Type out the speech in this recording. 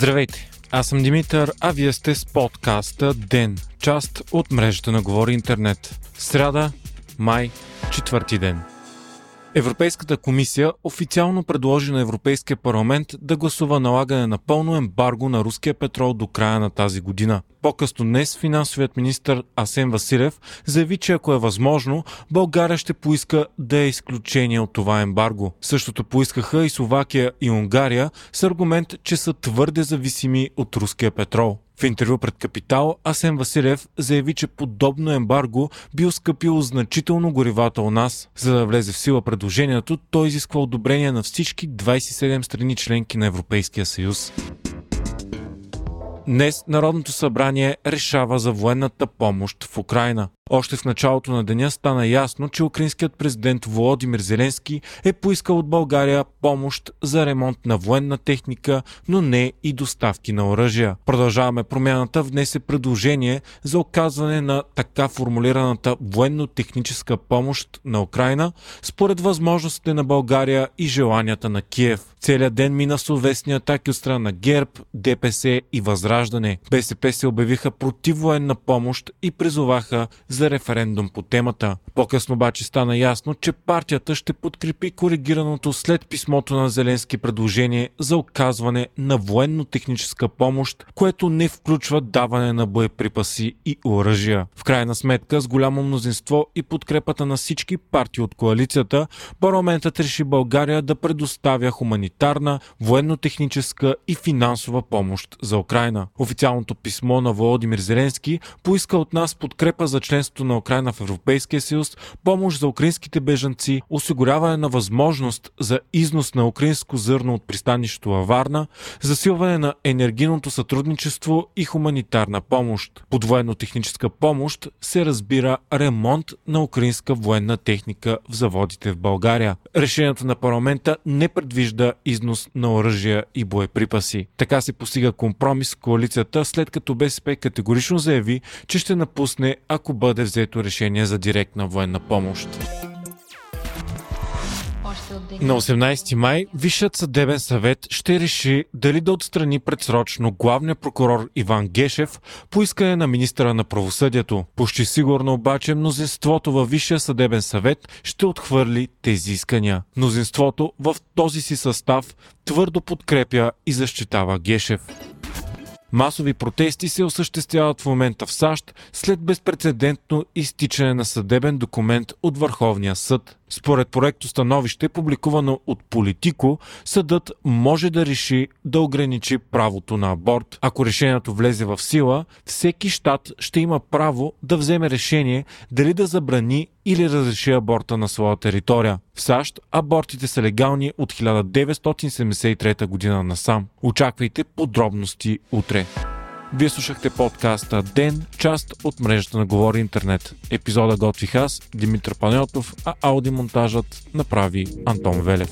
Здравейте! Аз съм Димитър, а вие сте с подкаста ДЕН, част от мрежата на Говори Интернет. Сряда, май, четвърти ден. Европейската комисия официално предложи на Европейския парламент да гласува налагане на пълно ембарго на руския петрол до края на тази година. По-късно днес финансовият министр Асен Василев заяви, че ако е възможно, България ще поиска да е изключение от това ембарго. Същото поискаха и Словакия и Унгария с аргумент, че са твърде зависими от руския петрол. В интервю пред Капитал Асен Василев заяви, че подобно ембарго би оскъпило значително горивата у нас. За да влезе в сила предложението, той изисква одобрение на всички 27 страни членки на Европейския съюз. Днес Народното събрание решава за военната помощ в Украина. Още в началото на деня стана ясно, че украинският президент Володимир Зеленски е поискал от България помощ за ремонт на военна техника, но не и доставки на оръжия. Продължаваме промяната внесе предложение за оказване на така формулираната военно-техническа помощ на Украина според възможностите на България и желанията на Киев. Целият ден мина с увестни атаки от страна на ГЕРБ, ДПС и Възраждане. БСП се обявиха против военна помощ и призоваха за за референдум по темата. По-късно обаче стана ясно, че партията ще подкрепи коригираното след писмото на Зеленски предложение за оказване на военно-техническа помощ, което не включва даване на боеприпаси и оръжия. В крайна сметка, с голямо мнозинство и подкрепата на всички партии от коалицията, парламентът реши България да предоставя хуманитарна, военно-техническа и финансова помощ за Украина. Официалното писмо на Володимир Зеленски поиска от нас подкрепа за членство членството на Украина в Европейския съюз, помощ за украинските бежанци, осигуряване на възможност за износ на украинско зърно от пристанището във Варна, засилване на енергийното сътрудничество и хуманитарна помощ. Под военно-техническа помощ се разбира ремонт на украинска военна техника в заводите в България. Решението на парламента не предвижда износ на оръжия и боеприпаси. Така се постига компромис в коалицията, след като БСП категорично заяви, че ще напусне, ако бъде бъде взето решение за директна военна помощ. На 18 май Висшият съдебен съвет ще реши дали да отстрани предсрочно главния прокурор Иван Гешев по искане на министра на правосъдието. Почти сигурно обаче мнозинството във Висшия съдебен съвет ще отхвърли тези искания. Мнозинството в този си състав твърдо подкрепя и защитава Гешев. Масови протести се осъществяват в момента в САЩ след безпредседентно изтичане на съдебен документ от Върховния съд. Според проекто становище, публикувано от Политико, съдът може да реши да ограничи правото на аборт. Ако решението влезе в сила, всеки щат ще има право да вземе решение дали да забрани или разреши аборта на своя територия. В САЩ абортите са легални от 1973 година насам. Очаквайте подробности утре. Вие слушахте подкаста Ден, част от мрежата на Говори Интернет. Епизода готвих аз, Димитър Панелтов, а аудиомонтажът направи Антон Велев.